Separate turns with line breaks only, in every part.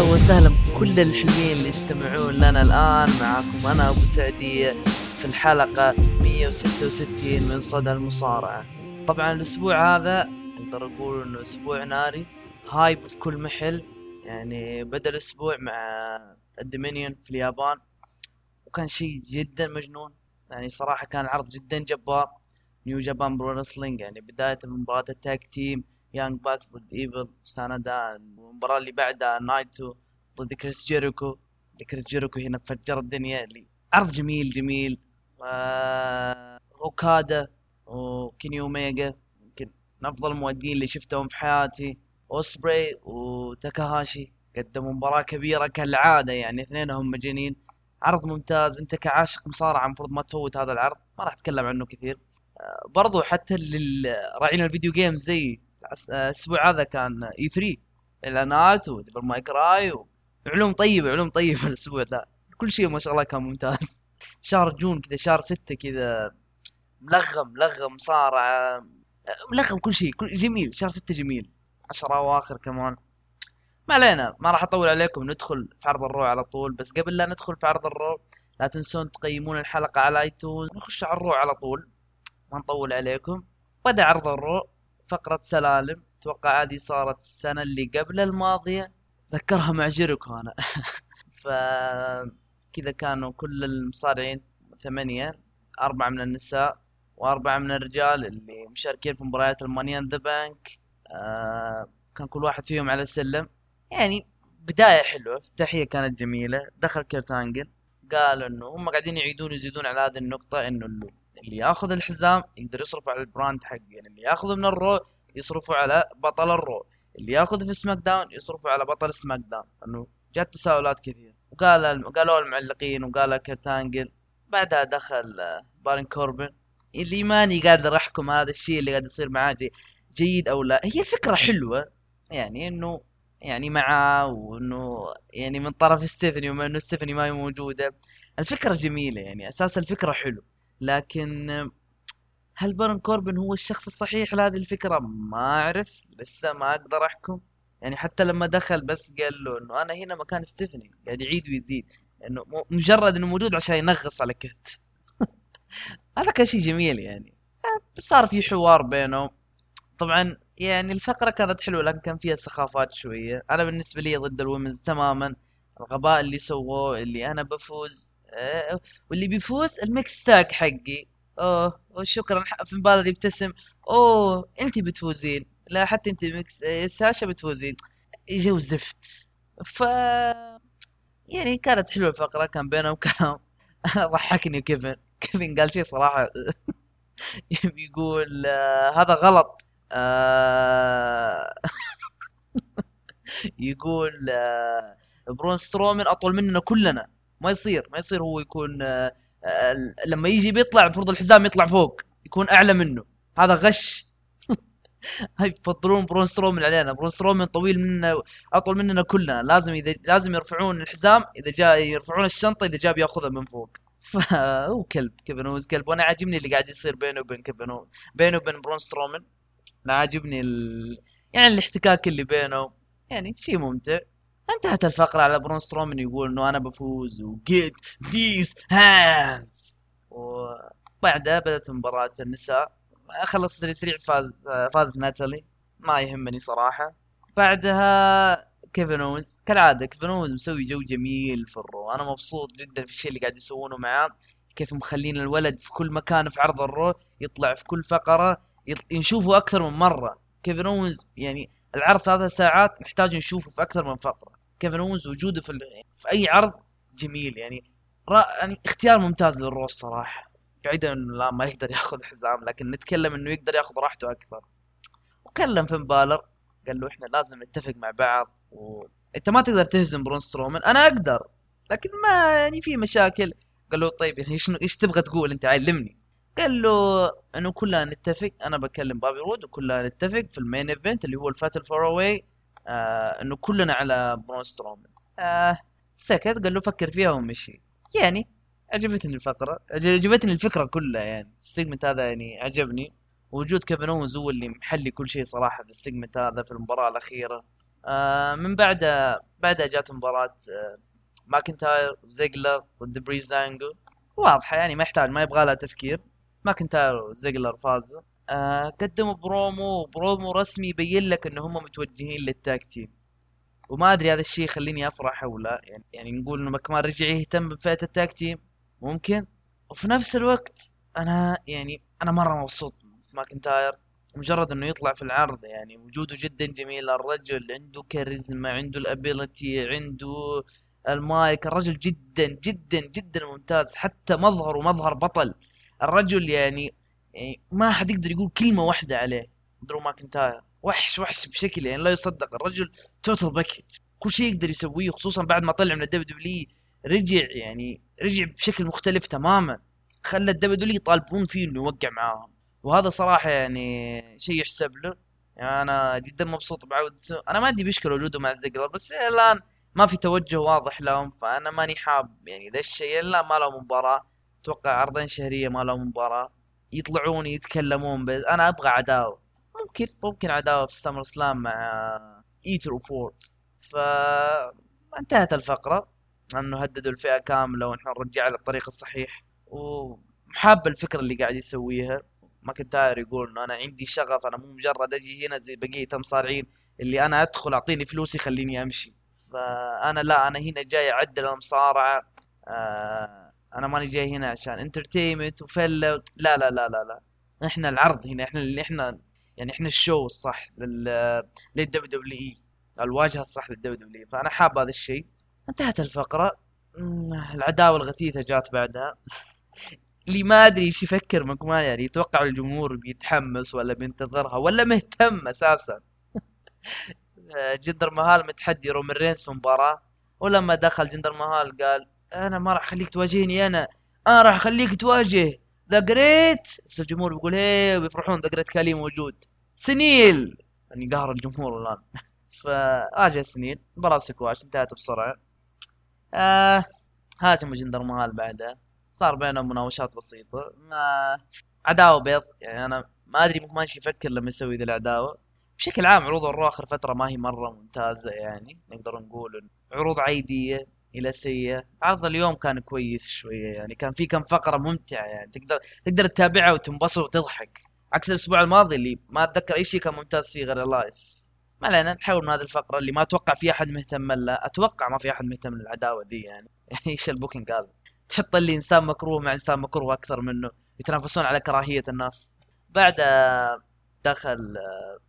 أهلا وسهلا بكل الحلوين اللي يستمعون لنا الآن. معكم أنا أبو سعديه في الحلقة 166 من صدى المصارعة. طبعا الأسبوع هذا أقدر أقول إنه أسبوع ناري hype في كل محل. يعني بدأ الأسبوع مع الدومينيون في اليابان وكان شيء جدا مجنون. يعني صراحة كان عرض جدا جبار. نيو جابان برو يعني بداية مباراه ال tag team Young Bucks ضد ايفل سانادا المباراة اللي بعدها نايتو ضد كريس جيريكو كريس جيريكو هنا فجر الدنيا اللي عرض جميل جميل. اوكادا وكيني اوميجا يمكن من أفضل المؤدين اللي شفتهم في حياتي. اوسبري وتاكاهاشي قدموا مباراة كبيرة كالعادة يعني اثنينهم مجانين عرض ممتاز. أنت كعاشق مصارعة المفروض ما تفوت هذا العرض. ما راح أتكلم عنه كثير. آه برضو حتى راعين ال video games زي الأسبوع هذا كان E3 اعلانات و Devil May Cry وعلوم طيبة علوم طيبة الأسبوع ذا. كل شيء ما شاء الله كان ممتاز. شهر June كذا شهر ستة كذا ملغم ملغم صار ملغم كل شيء كل جميل شهر ستة جميل. عشرة أواخر كمان. ما علينا ما راح أطول عليكم ندخل في عرض الرو على طول. بس قبل لا ندخل في عرض الرو لا تنسون تقيمون الحلقة على iTunes نخش على الرو على طول. ما نطول عليكم. بدأ عرض الرو. فقرة سلالم أتوقع هذه صارت السنة اللي قبل الماضية. ذكرها مع جيريكو أنا. ف كذا كانوا كل المصارعين ثمانية أربعة من النساء وأربعة من الرجال اللي مشاركين في مباريات ال Money in the Bank آه كان كل واحد فيهم على سلم. يعني بداية حلوة التحية كانت جميلة. دخل كيرت انجل قال إنه هم قاعدين يعيدون يزيدون على هذه النقطة إنه اللي ياخذ الحزام يقدر يصرف على ال brand حقه. يعني اللي ياخذه من الرو يصرفوا على بطل الرو. اللي ياخذ في سماك داون يصرفوا على بطل سماك داون. انه جات تساؤلات كثير. وقال قالوا المعلقين وقال كيرت انجل بعدها دخل بارن كوربن. اللي ماني قادر أحكم هذا الشيء اللي قاعد يصير معاه جيد أو لا. هي الفكرة حلوة. يعني إنه يعني معاه وإنه يعني من طرف ستيفني وما إنه ستيفني ما هي موجودة. الفكرة جميلة. يعني أساس الفكرة حلو. لكن هل بارن كوربن هو الشخص الصحيح لهذه الفكرة؟ ما أعرف لسه ما أقدر أحكم. يعني حتى لما دخل بس قال له إنه أنا هنا مكان ستيفني قاعد يعيد ويزيد. إنه مجرد إنه موجود عشان ينغص على كرت هذا كان شيء جميل يعني. صار في حوار بينهم. طبعا يعني الفقرة كانت حلوة لكن كان فيها سخافات شوية. أنا بالنسبة لي ضد الومنز تماما. الغباء اللي سووه اللي أنا بفوز. واللي بيفوز الميكس تاك حقي. أوه شكرا في بالر يبتسم أوه انت بتفوزين. لا حتى انت ميكس ساشا بتفوزين. جو زفت. ف يعني كانت حلوة الفقرة كان بينهم كلام. ضحكني كيفن. كيفن قال شيء صراحة. يقول آه هذا غلط. آه يقول آه برون سترومن أطول مننا كلنا. ما يصير ما يصير هو يكون آه لما يجي بيطلع المفروض الحزام يطلع فوق يكون أعلى منه. هذا غش. هاي يفضلون برون سترومن علينا. برون سترومن طويل مننا أطول مننا كلنا. لازم إذا لازم يرفعون الحزام إذا جاء يرفعون الشنطة إذا جاء بيأخذها من فوق. فهو كلب كيفن اونز كلب. وأنا عاجبني اللي قاعد يصير بينه وبين كيفن. بينه وبين برون سترومن. أنا عاجبني ال... يعني الاحتكاك اللي بينه. يعني شيء ممتع. انتهت الفقرة على برون سترومن يقول إنه أنا بفوز و get these hands وبعدها بدأت مباراة النساء. خلص سريع سريع فاز فاز ناتالي. ما يهمني صراحة. بعدها كيفن اونز كالعادة كيفن اونز مسوي جو جميل في الرو. أنا مبسوط جدا في الشيء اللي قاعد يسوونه معاه. كيف مخلين الولد في كل مكان في عرض الرو يطلع في كل فقرة نشوفه أكثر من مرة. كيفن اونز يعني العرض ثلاث ساعات نحتاج نشوفه في أكثر من فقرة. كيفن اونز وجوده في, في أي عرض جميل يعني را... يعني اختيار ممتاز للرو صراحة. بعيدا إنه لا ما يقدر ياخذ حزام لكن نتكلم إنه يقدر ياخذ راحته أكثر. وكلم فين بالر قال له إحنا لازم نتفق مع بعض و... أنت ما تقدر تهزم برون سترومان. أنا أقدر لكن ما يعني في مشاكل. قال له طيب يعني إيش إيش تبغى تقول؟ أنت علمني. قال له إنه كلنا نتفق أنا بكلم بوبي رود وكلنا نتفق في ال main event اللي هو ال fatal four-way. آه إنه كلنا على برون سترومان آه سكت قال له فكر فيها ومشي. يعني عجبتني الفقرة عجبتني الفكرة كلها يعني. ال segment هذا يعني عجبني. وجود كيفن اونز هو اللي محلي كل شيء صراحة في ال segment هذا في المباراة الأخيرة. آه من بعدها بعدها جات مباراة آه ماكنتاير وزيجلر ضد بريزانجو واضحة يعني ما يحتاج ما يبغى لها تفكير. ماكنتاير وزيجلر فازوا. آه قدموا promo promo رسمي يبين لك ان هم متوجهين لل tag team وما أدري هذا الشيء يخليني أفرح أو لا. يعني, يعني نقول إنه مكمان رجع يهتم بفئة ال tag team ممكن. وفي نفس الوقت أنا يعني أنا مرة مبسوط في ماكنتاير مجرد إنه يطلع في العرض يعني وجوده جدا جميل. الرجل عنده كاريزما عنده ال ability عنده المايك. الرجل جدا جدا جدا ممتاز. حتى مظهره مظهر بطل. الرجل يعني, يعني ما حد يقدر يقول كلمة واحدة عليه. درو ماكنتاير. وحش وحش بشكل يعني لا يصدق. الرجل total package كل شيء يقدر يسويه خصوصا بعد ما طلع من الدبليو دبليو رجع يعني رجع بشكل مختلف تماما. خلى الدبليو دبليو يطالبون فيه إنه يوقع معاهم. وهذا صراحة يعني شيء يحسب له. يعني أنا جدا مبسوط بعودته أنا ما عندي مشكلة وجوده مع زيجلر بس الآن ما في توجه واضح لهم فأنا ماني حاب يعني ذا الشيء. لا ما له مباراة. أتوقع عرضين شهرية ما له مباراة. يطلعون يتكلمون بس أنا أبغى عداوة. ممكن ممكن عداوة في سمر سلام مع ايتر وفورد ف انتهت الفقرة. انه هددوا الفئة كاملة ونحن نرجع للطريق الصحيح. ومحاب الفكرة اللي قاعد يسويها. ماكنتاير يقول إنه أنا عندي شغف أنا مو مجرد أجي هنا زي بقية المصارعين اللي أنا أدخل أعطيني فلوسي خليني أمشي. فأنا لا أنا هنا جاي أعدل المصارعة. آه أنا ماني جاي هنا عشان entertainment وفلة لا لا لا لا لا. إحنا العرض هنا إحنا اللي إحنا يعني إحنا ال show الصح لل للدبليو دبليو إي. الواجهة الصح للدبليو دبليو فأنا حاب هذا الشيء. انتهت الفقرة. العداوة الغثيثة جات بعدها. اللي ما أدري إيش يفكر مكمان يعني يتوقع الجمهور بيتحمس ولا بينتظرها ولا مهتم أساسا. جندر مهال متحدي رومن رينز في مباراة. ولما دخل جندر مهال قال أنا ما راح أخليك تواجهني أنا. أنا راح أخليك تواجه. ذا جريت الجمهور بيقول هي ويفرحون ذا جريت كالي موجود. سنيل! يعني قهر الجمهور الآن. فاجى سنيل. مباراة سكواش انتهت بسرعة. آه هاجم جندر مهال بعدها صار بينهم مناوشات بسيطة. ما عداوة بيض. يعني أنا ما أدري مكمان إيش يفكر لما يسوي ذي العداوة. بشكل عام عروض الرو اخر فتره ما هي مرة ممتازة يعني. نقدر نقول عروض عادية. إلى سيئة. عرض اليوم كان كويس شوية يعني كان في كم فقرة ممتعة يعني تقدر تقدر تتابعها وتنبسط وتضحك. عكس الأسبوع الماضي اللي ما أتذكر أي شيء كان ممتاز فيه غير إلياس ما علينا نحاول من هذه الفقرة اللي ما أتوقع في أحد مهتم لها. أتوقع ما في أحد مهتم للعداوة دي يعني. إيش ال booking هذا؟ تحط لي إنسان مكروه مع إنسان مكروه أكثر منه. يتنافسون على كراهية الناس. بعد دخل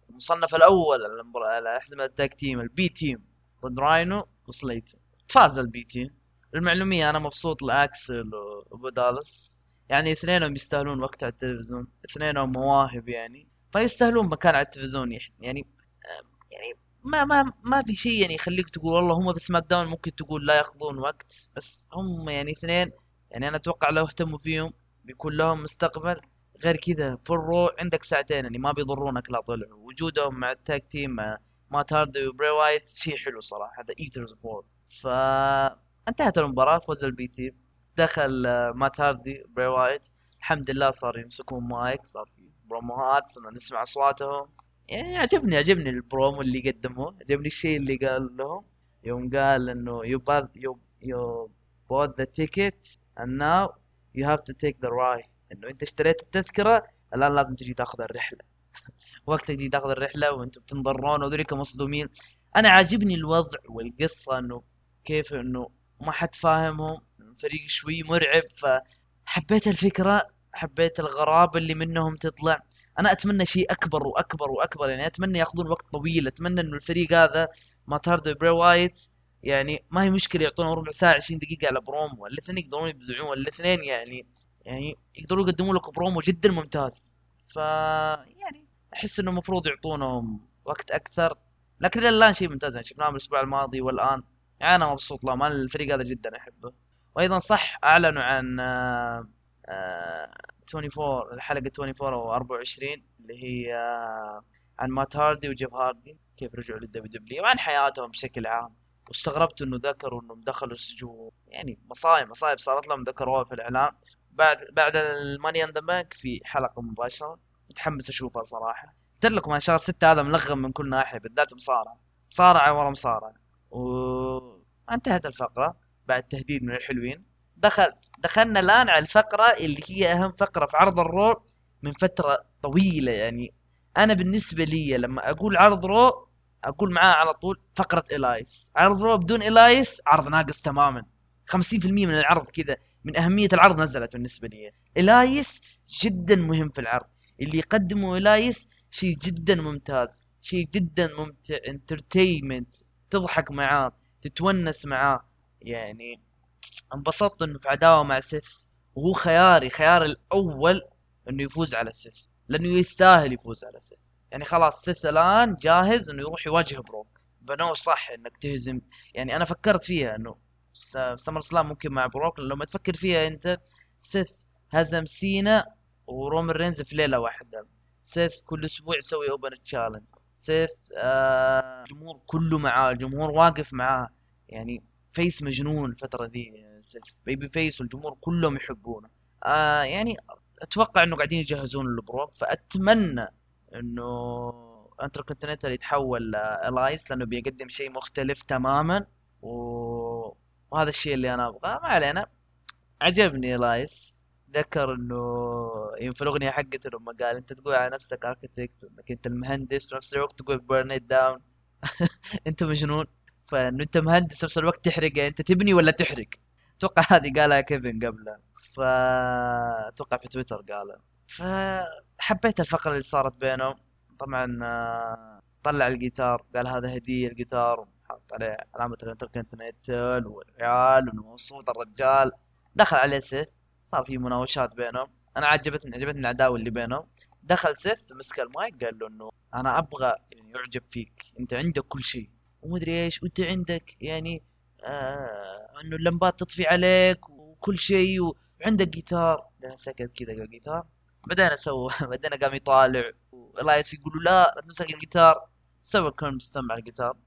المصنف الأول على احزمه ال tag team البي تيم ضد راينو وسليت فاز البي تيم المعلومية أنا مبسوط لأكسل وبو دالاس يعني اثنينهم يستاهلون وقت على التلفزيون. اثنينهم مواهب يعني. فيستاهلون مكان على التلفزيون يعني يعني ما ما ما في شيء يعني يخليك تقول والله هم في سماك داون ممكن تقول لا ياخذون وقت. بس هم يعني اثنين يعني أنا أتوقع لو اهتموا فيهم بيكون لهم مستقبل. غير كذا في الرو عندك ساعتين يعني ما بيضرونك لا طلعوا. وجودهم مع ال tag team مع مات هاردي وبري وايت شيء حلو صراحة. هذا ايترز فور ف انتهت المباراة فوز البي تيم. دخل آه، مات هاردي بري وايت. الحمد لله صار يمسكون مايك صار في بروموهات صرنا نسمع أصواتهم. يعني عجبني عجبني البرومو اللي قدموه. عجبني الشيء اللي قال لهم. يوم قال إنه bought you, you bought the ticket and now you have to take the ride. إنه أنت اشتريت التذكرة الآن لازم تجي تاخذ الرحلة. وقتك تجي تاخذ الرحلة وأنتم بتنضرون وذوليك مصدومين. أنا عاجبني الوضع والقصة إنه كيف إنه ما حد فاهمهم فريق شوي مرعب فحبيت الفكرة حبيت الغرابة اللي منهم تطلع. أنا أتمنى شيء أكبر وأكبر وأكبر يعني أتمنى يأخذون وقت طويل أتمنى إنه الفريق هذا مات هاردي وبري وايت يعني ما هي مشكلة يعطونا ربع ساعة 20 دقيقة على برومو الاثنين يقدرون يبدعون الاثنين يعني يعني يقدروا يقدموا لك برومو جدا ممتاز. ف يعني أحس إنه المفروض يعطونهم وقت أكثر. لكن الآن شيء ممتاز يعني شفناه الأسبوع الماضي والآن. يعني أنا مبسوط له ما الفريق هذا جدا أحبه. وأيضا صح أعلنوا عن آه آه 24 الحلقة 24 أو 24 اللي هي آه عن مات هاردي وجيف هاردي كيف رجعوا للدبليو دبليو. وعن حياتهم بشكل عام. واستغربت إنه ذكروا إنهم دخلوا السجون. يعني مصايب مصايب صارت لهم ذكروها في الإعلان. بعد بعد الماني إن ذا بانك في حلقة مباشرة متحمس أشوفها صراحة. قلت لكم أنا شهر ستة هذا ملغم من كل ناحية بالذات مصارعة. مصارعة ورا مصارعة. وانتهت الفقرة بعد تهديد من الحلوين. دخل دخلنا الآن على الفقرة اللي هي أهم فقرة في عرض الرو من فترة طويلة يعني. أنا بالنسبة لي لما أقول عرض رو أقول معاه على طول فقرة إلياس عرض رو بدون إلياس عرض ناقص تماما. 50% من العرض كذا من أهمية العرض نزلت بالنسبة لي. إلياس جدا مهم في العرض. اللي يقدمه إلياس شيء جدا ممتاز شيء جدا ممتع entertainment تضحك معاه. تتونس معاه. يعني انبسطت إنه في عداوة مع سيث. وهو خياري خياري الأول إنه يفوز على سيث. لأنه يستاهل يفوز على سيث. يعني خلاص سيث الآن جاهز إنه يروح يواجه بروك. بنوه صح إنك تهزم. يعني أنا فكرت فيها إنه SummerSlam ممكن مع بروك. لما تفكر فيها أنت سيث هزم سينا ورومن رينز في ليلة واحدة. سيث كل أسبوع يسوي open challenge سيث آه الجمهور كله معاه الجمهور واقف معاه. يعني face مجنون الفترة ذي سيث babyface والجمهور كلهم يحبونه. آه يعني أتوقع إنه قاعدين يجهزون لبروك فأتمنى إنه انتر كونتيننتال يتحول لالايس لأنه بيقدم شيء مختلف تماما. و... وهذا الشيء اللي أنا أبغاه. ما علينا. عجبني الايس ذكر انه في الاغنية حقته لما قال انت تقول على نفسك architect انك انت المهندس في نفس الوقت تقول burn down انت مجنون؟ فإنه انت مهندس في نفس الوقت تحرق. انت تبني ولا تحرق؟ أتوقع هذه قالها كيفن قبله. ف أتوقع في تويتر قالها. فحبيت الفقرة اللي صارت بينهم. طبعا آه، طلع الجيتار قال هذا هدية الجيتار حط عليه علامة الانتركونتيننتال والريال وانه مبسوط الرجال. دخل عليه سيث صار في مناوشات بينهم. أنا عجبتني عجبتني العداوة اللي بينهم. دخل سيث مسك المايك قال له إنه أنا أبغى يعني يعجب فيك. أنت عندك كل شيء. ومدري إيش وأنت عندك يعني آه إنه اللمبات تطفي عليك وكل شيء وعندك جيتار بعدين سكت كذا قال جيتار بعدين سوى بعدين قام يطالع. والايس يقولوا لا لا تمسك الجيتار سوى كان مستمع الجيتار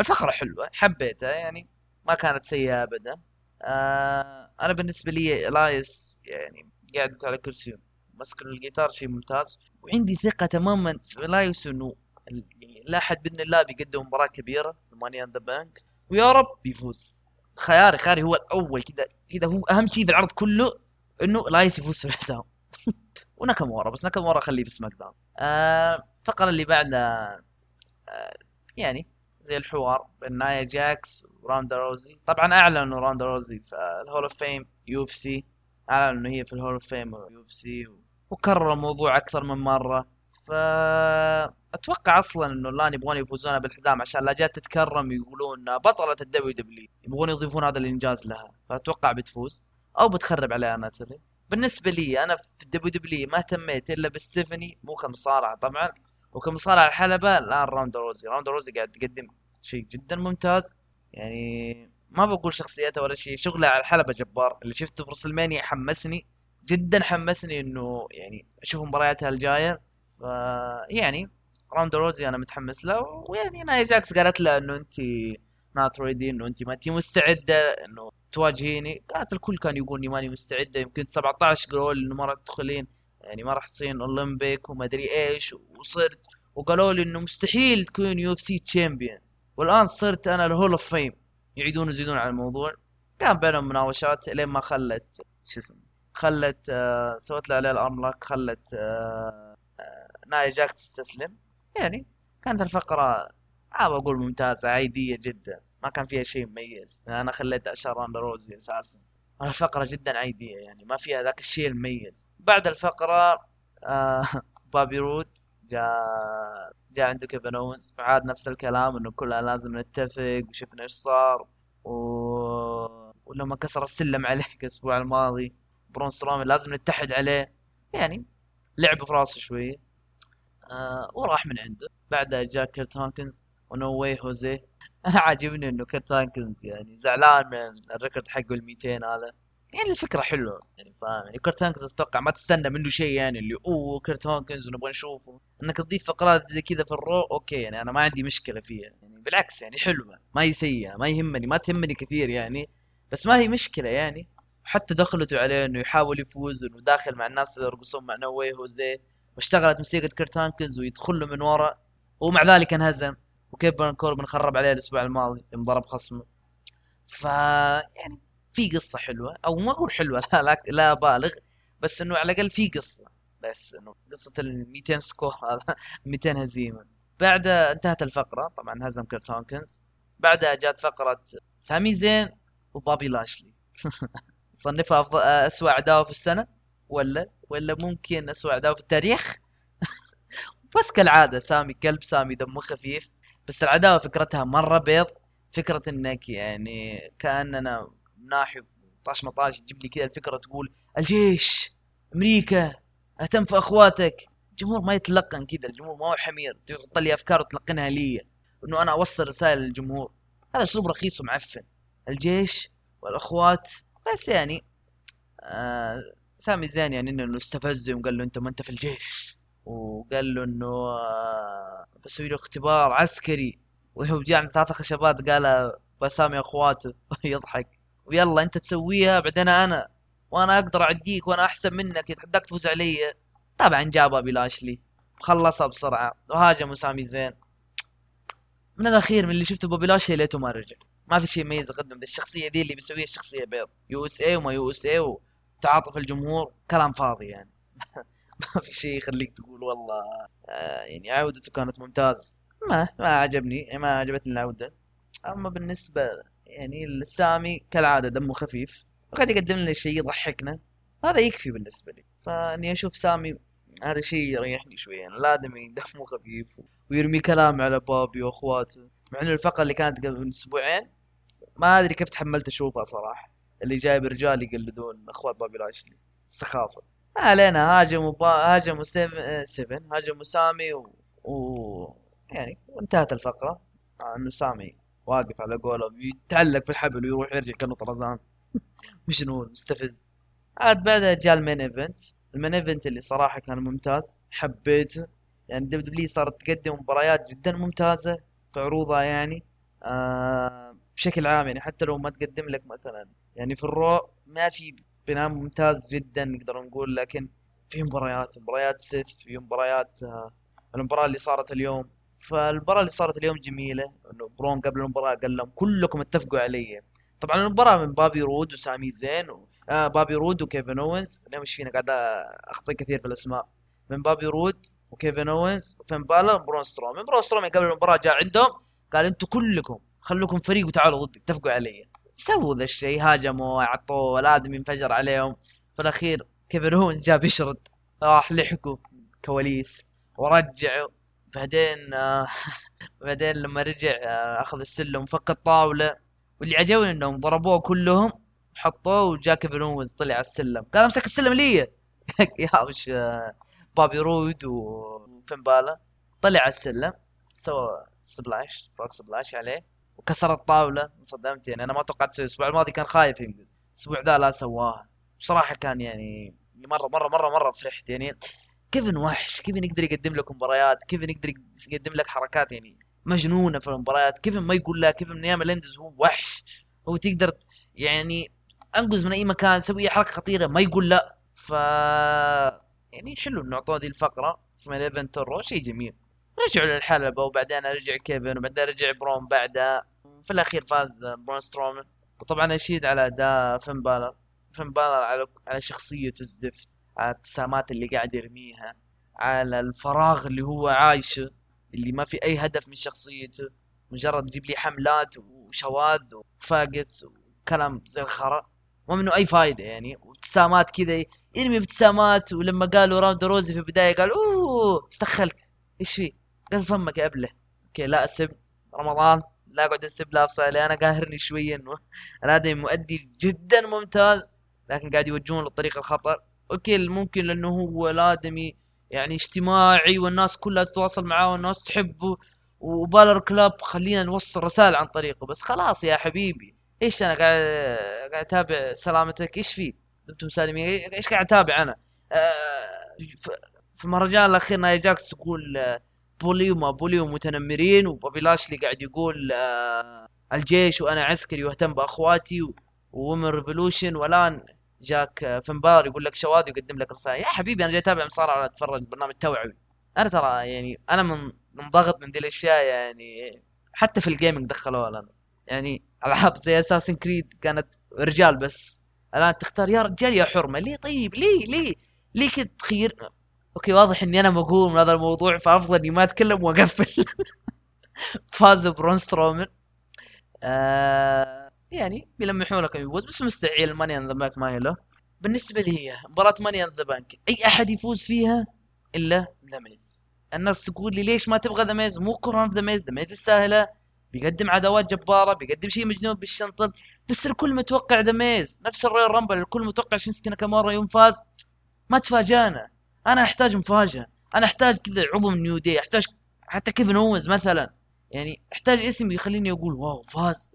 الفقرة حلوة حبيتها يعني. ما كانت سيئة ابدا. آه أنا بالنسبة لي الايس يعني قاعدة على كرسي مسك الجيتار شيء ممتاز. وعندي ثقة تماما في الايس إنه يعني لا أحد بإذن الله بيقدم مباراة كبيرة في Money in the Bank. ويا رب بيفوز خياري خياري هو الأول كذا كذا هو أهم شيء في العرض كله إنه لايس يفوز في الحساب وناكامورا بس ناكامورا خليه في SmackDown. آه الفقره اللي بعدها آه يعني زي الحوار بين نايا جاكس وراوندا روزي. طبعا أعلنوا راوندا روزي في ال Hall of Fame UFC. أعلنوا إنه هي في ال Hall of Fame UFC وكرروا الموضوع أكثر من مرة. فاتوقع أصلا إنه الآن يبغون يفوزون بالحزام عشان لا جات تتكرم يقولون بطلة ال WW يبغون يضيفون هذا الإنجاز لها. فأتوقع بتفوز. أو بتخرب عليها ناتالي بالنسبة لي أنا في ال WW ما اهتميت إلا بستيفاني مو كمصارعه طبعا. وكمصارعه الحلبة الآن راوندا روزي. راوندا روزي قاعد تقدم شيء جدا ممتاز. يعني ما بقول شخصيتها ولا شيء شغلها على الحلبة جبار. اللي شفته في رسلمانيا حمسني جدا حمسني إنه يعني أشوف مبارياتها الجاية. ف يعني راوندا روزي أنا متحمس له. ويعني نايا جاكس قالت له إنه انت not ready إنه انت ما انت مستعدة إنه تواجهيني. قالت الكل كان يقول إني ماني مستعدة. يمكن 17 قالوا لي إنه ما راح تدخلين. يعني ما راح تصير أولمبيك وما أدري إيش وصرت وقالوا لي إنه مستحيل تكون UFC champion والآن صرت أنا ال Hall of Fame يعيدون يزيدون على الموضوع. كان بينهم مناوشات لين ما خلت شو اسمه خلت آه سوت له عليه ال armlock خلت آه آه نايا جاكس تستسلم. يعني كانت الفقرة ما بقول ممتازة عادية جدا. ما كان فيها شيء مميز. أنا خليت راوندا روزي أساسا. الفقره جدا عادية يعني ما فيها ذاك الشيء المميز. بعد الفقرة آه بابي رود جاء جاء عنده كيفن اونز وعاد نفس الكلام إنه كلنا لازم نتفق وشفنا إيش صار. و... ولما كسر السلم عليك الأسبوع الماضي برون سترومن لازم نتحد عليه. يعني لعب في راسه شوية آه وراح من عنده. بعدها جاء كيرت هوكنز ونو واي هوزي أنا عاجبني إنه كيرت هوكنز يعني زعلان من ال record حقه ال 200 هذا. يعني الفكرة حلوة يعني فاهم؟ يعني كرت هوكنز أتوقع ما تستنى منه شيء يعني اللي أوه كرت هوكنز ونبغى نشوفه. إنك تضيف فقرات زي كذا في ال Raw okay يعني أنا ما عندي مشكلة فيها. يعني بالعكس يعني حلوة ما هي سيئة ما يهمني ما تهمني كثير يعني بس ما هي مشكلة يعني. حتى دخلته عليه إنه يحاول يفوز إنه داخل مع الناس اللي يرقصون مع نو واي هوزي واشتغلت موسيقى كرت هوكنز ويدخل له من ورا ومع ذلك انهزم. وكيف بارن كوربن خرب عليه الأسبوع الماضي يوم ضرب خصمه. ف يعني في قصة حلوة أو ما أقول حلوة لا لا, لا بالغ بس إنه على الأقل في قصة. بس إنه قصة ال 200 score هذا 200 هزيمة. بعد انتهت الفقرة طبعا هزم كيرت هوكنز بعدها جات فقرة سامي زين وبوبي لاشلي. صنفها افضل اسوء عداوة في السنة ولا ولا ممكن اسوء عداوة في التاريخ؟ بس كالعادة سامي كلب سامي دمه خفيف. بس العداوة فكرتها مرة بيض فكرة إنك يعني كأننا ناحي طاش مطاش تجيب لي كذا الفكرة تقول الجيش أمريكا أهتم في أخواتك. الجمهور ما يتلقن كذا الجمهور ما هو حمير تحط لي أفكار وتلقنها لي. إنه أنا أوصل رسائل للجمهور. هذا أسلوب رخيص ومعفن. الجيش والأخوات بس يعني آه سامي زين يعني إنه استفزه وقال له أنت ما أنت في الجيش. وقال له إنه آه بسوي له اختبار عسكري. ويوم جاء عند ثلاث خشبات قال بسامي أخواته. يضحك. ويلا أنت تسويها بعدين أنا وأنا أقدر أعديك وأنا أحسن منك يتحداك تفوز علي. طبعا جابها بلاشلي خلصها بسرعة. وهاجم سامي زين. من الأخير من اللي شفته بوبي لاشلي ليته ما رجع. ما في شيء يميز قدم الشخصية دي اللي بيسويها الشخصية بيض. يو إس اي وما يو إس اي وتعاطف الجمهور. كلام فاضي يعني. ما في شيء يخليك تقول والله آه يعني عودته كانت ممتازة. ما ما عجبني ما عجبتني العودة. أما بالنسبة يعني لسامي كالعادة دمه خفيف وقاعد يقدم لنا شيء يضحكنا. هذا يكفي بالنسبة لي. فأني أشوف سامي هذا شيء يريحني شوي يعني الادمي دمه خفيف ويرمي كلام على بابي وأخواته. مع إنه الفقرة اللي كانت قبل أسبوعين ما أدري كيف تحملت أشوفها صراحة. اللي جايب رجال يقلدون أخوات بابي لاشلي. السخافه ما علينا هاجموا با... هاجموا كيفن هاجموا سامي و... و... يعني وانتهت الفقرة. مع إنه سامي واقف على قوله يتعلق في الحبل ويروح يرجع كانه طرزان مجنون مستفز. عاد بعدها جاء ال main event. ال main event اللي صراحة كان ممتاز. حبيته يعني WWE صارت تقدم مباريات جدا ممتازة في عروضها يعني. آه بشكل عام يعني حتى لو ما تقدم لك مثلا يعني في ال Raw ما في بناء ممتاز جدا نقدر نقول لكن في مباريات مباريات سيث في مباريات آه المباراة اللي صارت اليوم. فالمباراة اللي صارت اليوم جميلة إنه برون قبل المباراة قال لهم كلكم اتفقوا علي. طبعا المباراة من بابي رود وسامي زين و... آه بابي رود وكيفن أوينز. اليوم إيش فينا قاعد اخطي كثير في الأسماء. من بابي رود وكيفن أوينز وفين بالا وبرون ستروم. برون ستروم قبل المباراة جاء عندهم قال أنتم كلكم خلوكم فريق وتعالوا ضدي اتفقوا علي. سووا ذا الشيء هاجموا عطوا الادمي انفجر عليهم. في الأخير اوينز جاب يشرد راح لحقوا كواليس ورجعوا. بعدين آه بعدين لما رجع آه أخذ السلم وفك الطاولة واللي عجبني إنهم ضربوه كلهم حطوه وجا كيفن اوينز طلع على السلم. قال أمسك السلم لي! يا وش آه بابي رود وفين بالا طلع على السلم سوى splash فوق splash عليه. وكسر الطاولة انصدمت يعني. أنا ما توقعت أسوي الأسبوع الماضي كان خايف ينقز الأسبوع ذا لا سواها بصراحه كان يعني مرة مرة مرة مرة فرحت يعني. كيفن وحش كيفن يقدر يقدم لك مباريات كيفن يقدر يقدم لك حركات يعني مجنونة في المباريات. كيفن ما يقول لا كيفن نيام ليندز هو وحش. هو تقدر يعني أنقز من أي مكان سوي حركة خطيرة ما يقول لا. ف يعني حلو إنه أعطوه دي الفقرة في event ال Raw شيء جميل. رجعوا للحلبة وبعدين رجع كيفن وبعدين رجع برون بعدها في الأخير فاز برون سترومان. وطبعا اشيد على أداء فين بالر. فين بالر على على شخصيته الزفت على الابتسامات اللي قاعد يرميها على الفراغ اللي هو عايشه اللي ما في أي هدف من شخصيته. مجرد تجيب لي حملات وشواذ و faggot وكلام زي الخرا. ما منه أي فايدة يعني. وابتسامات كذا يرمي ابتسامات ولما قالوا روندا راوزي في البداية قال أوه إيش دخلك؟ إيش في؟ قال فمك يا ابله أوكي لا اسب رمضان لا أقعد اسب لا أفصل أنا قاهرني شوية إنه الادمي مؤدي جدا ممتاز لكن قاعد يوجهون للطريق الخطر. أوكي ممكن لأنه هو الادمي يعني اجتماعي والناس كلها تتواصل معاه والناس تحبه و Balor Club خلينا نوصل رسائل عن طريقه. بس خلاص يا حبيبي إيش أنا قاعد قاعد أتابع سلامتك؟ إيش في؟ أنتم سالمين. إيش قاعد أتابع أنا؟ آه في المهرجان الأخير ناي جاكس تقول آه bully وما bully ومتنمرين وبوبي لاشلي قاعد يقول آه الجيش وأنا عسكري واهتم بأخواتي و women revolution والآن جاك فين بالر يقول لك شواذ ويقدم لك رسائل يا حبيبي أنا جاي أتابع مصارعة أتفرج برنامج توعوي. أنا ترى يعني أنا من منضغط من ذي الأشياء يعني حتى في ال gaming دخلوها لنا يعني ألعاب زي Assassin's Creed كانت رجال بس. الآن تختار يا رجال يا حرمة ليه طيب؟ ليه؟ ليه؟ ليه كذا تخير؟ أوكي واضح إني أنا مقهور من هذا الموضوع فأفضل إني ما أتكلم وأقفل. فاز برون سترومن آه يعني بيلمحوا لك يفوز بس مستحيل. Money in the Bank ما هي له. بالنسبة لي هي مباراة Money in the Bank أي أحد يفوز فيها إلا ذا ميز الناس تقول لي ليش ما تبغى ذا ميز مو كورونا ذا ميز ذا ميز السهله بيقدم عداوات جبارة بيقدم شيء مجنون بالشنطة. بس الكل متوقع ذا ميز نفس ال Royal Rumble الكل متوقع شينسكي ناكامورا فاز. ما تفاجأنا. أنا أحتاج مفاجأة. أنا أحتاج كذا عضو من New Day أحتاج حتى كيفن اوينز مثلا. يعني أحتاج اسم يخليني أقول wow فاز.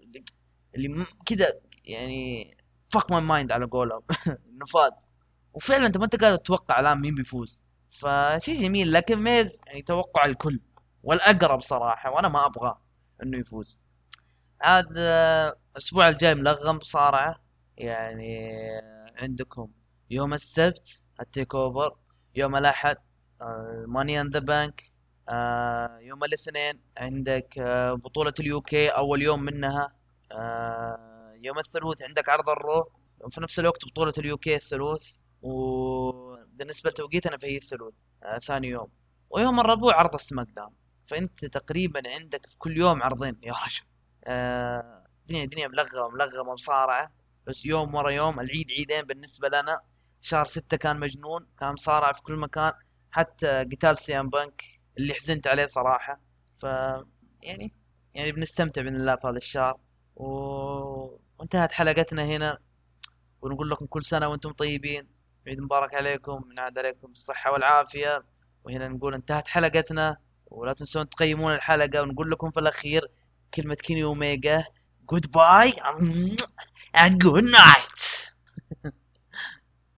اللي كذا يعني fuck my mind على قولهم. إنه فاز. وفعلا أنت ما أنت قادر تتوقع الآن مين بيفوز. فشيء جميل. لكن ميز يعني توقع الكل والأقرب صراحة وأنا ما أبغى إنه يفوز. عاد آه، الأسبوع الجاي ملغم مصارعة يعني عندكم يوم السبت ال TakeOver. يوم الأحد Money in the Bank يوم الاثنين عندك آه، بطولة ال UK أول يوم منها آه، يوم الثلوث عندك عرض ال Raw في نفس الوقت بطولة ال UK الثلوث وبالنسبة لتوقيتنا فهي الثلوث آه، ثاني يوم. ويوم الربوع عرض ال SmackDown فأنت تقريبا عندك في كل يوم عرضين يا رجل. دنيا دنيا ملغمه ملغمة مصارعه بس يوم ورا يوم العيد عيدين بالنسبة لنا. شهر ستة كان مجنون كان مصارعة في كل مكان حتى قتال سي ام بانك اللي حزنت عليه صراحة. ف يعني يعني بنستمتع بإذن الله في هذا الشهر. و... وانتهت حلقتنا هنا. ونقول لكم كل سنة وأنتم طيبين. عيد مبارك عليكم نعاد عليكم بالصحة والعافية. وهنا نقول انتهت حلقتنا. ولا تنسون تقيمون الحلقة. ونقول لكم في الأخير كلمة كيني أوميجا جود باي and good night.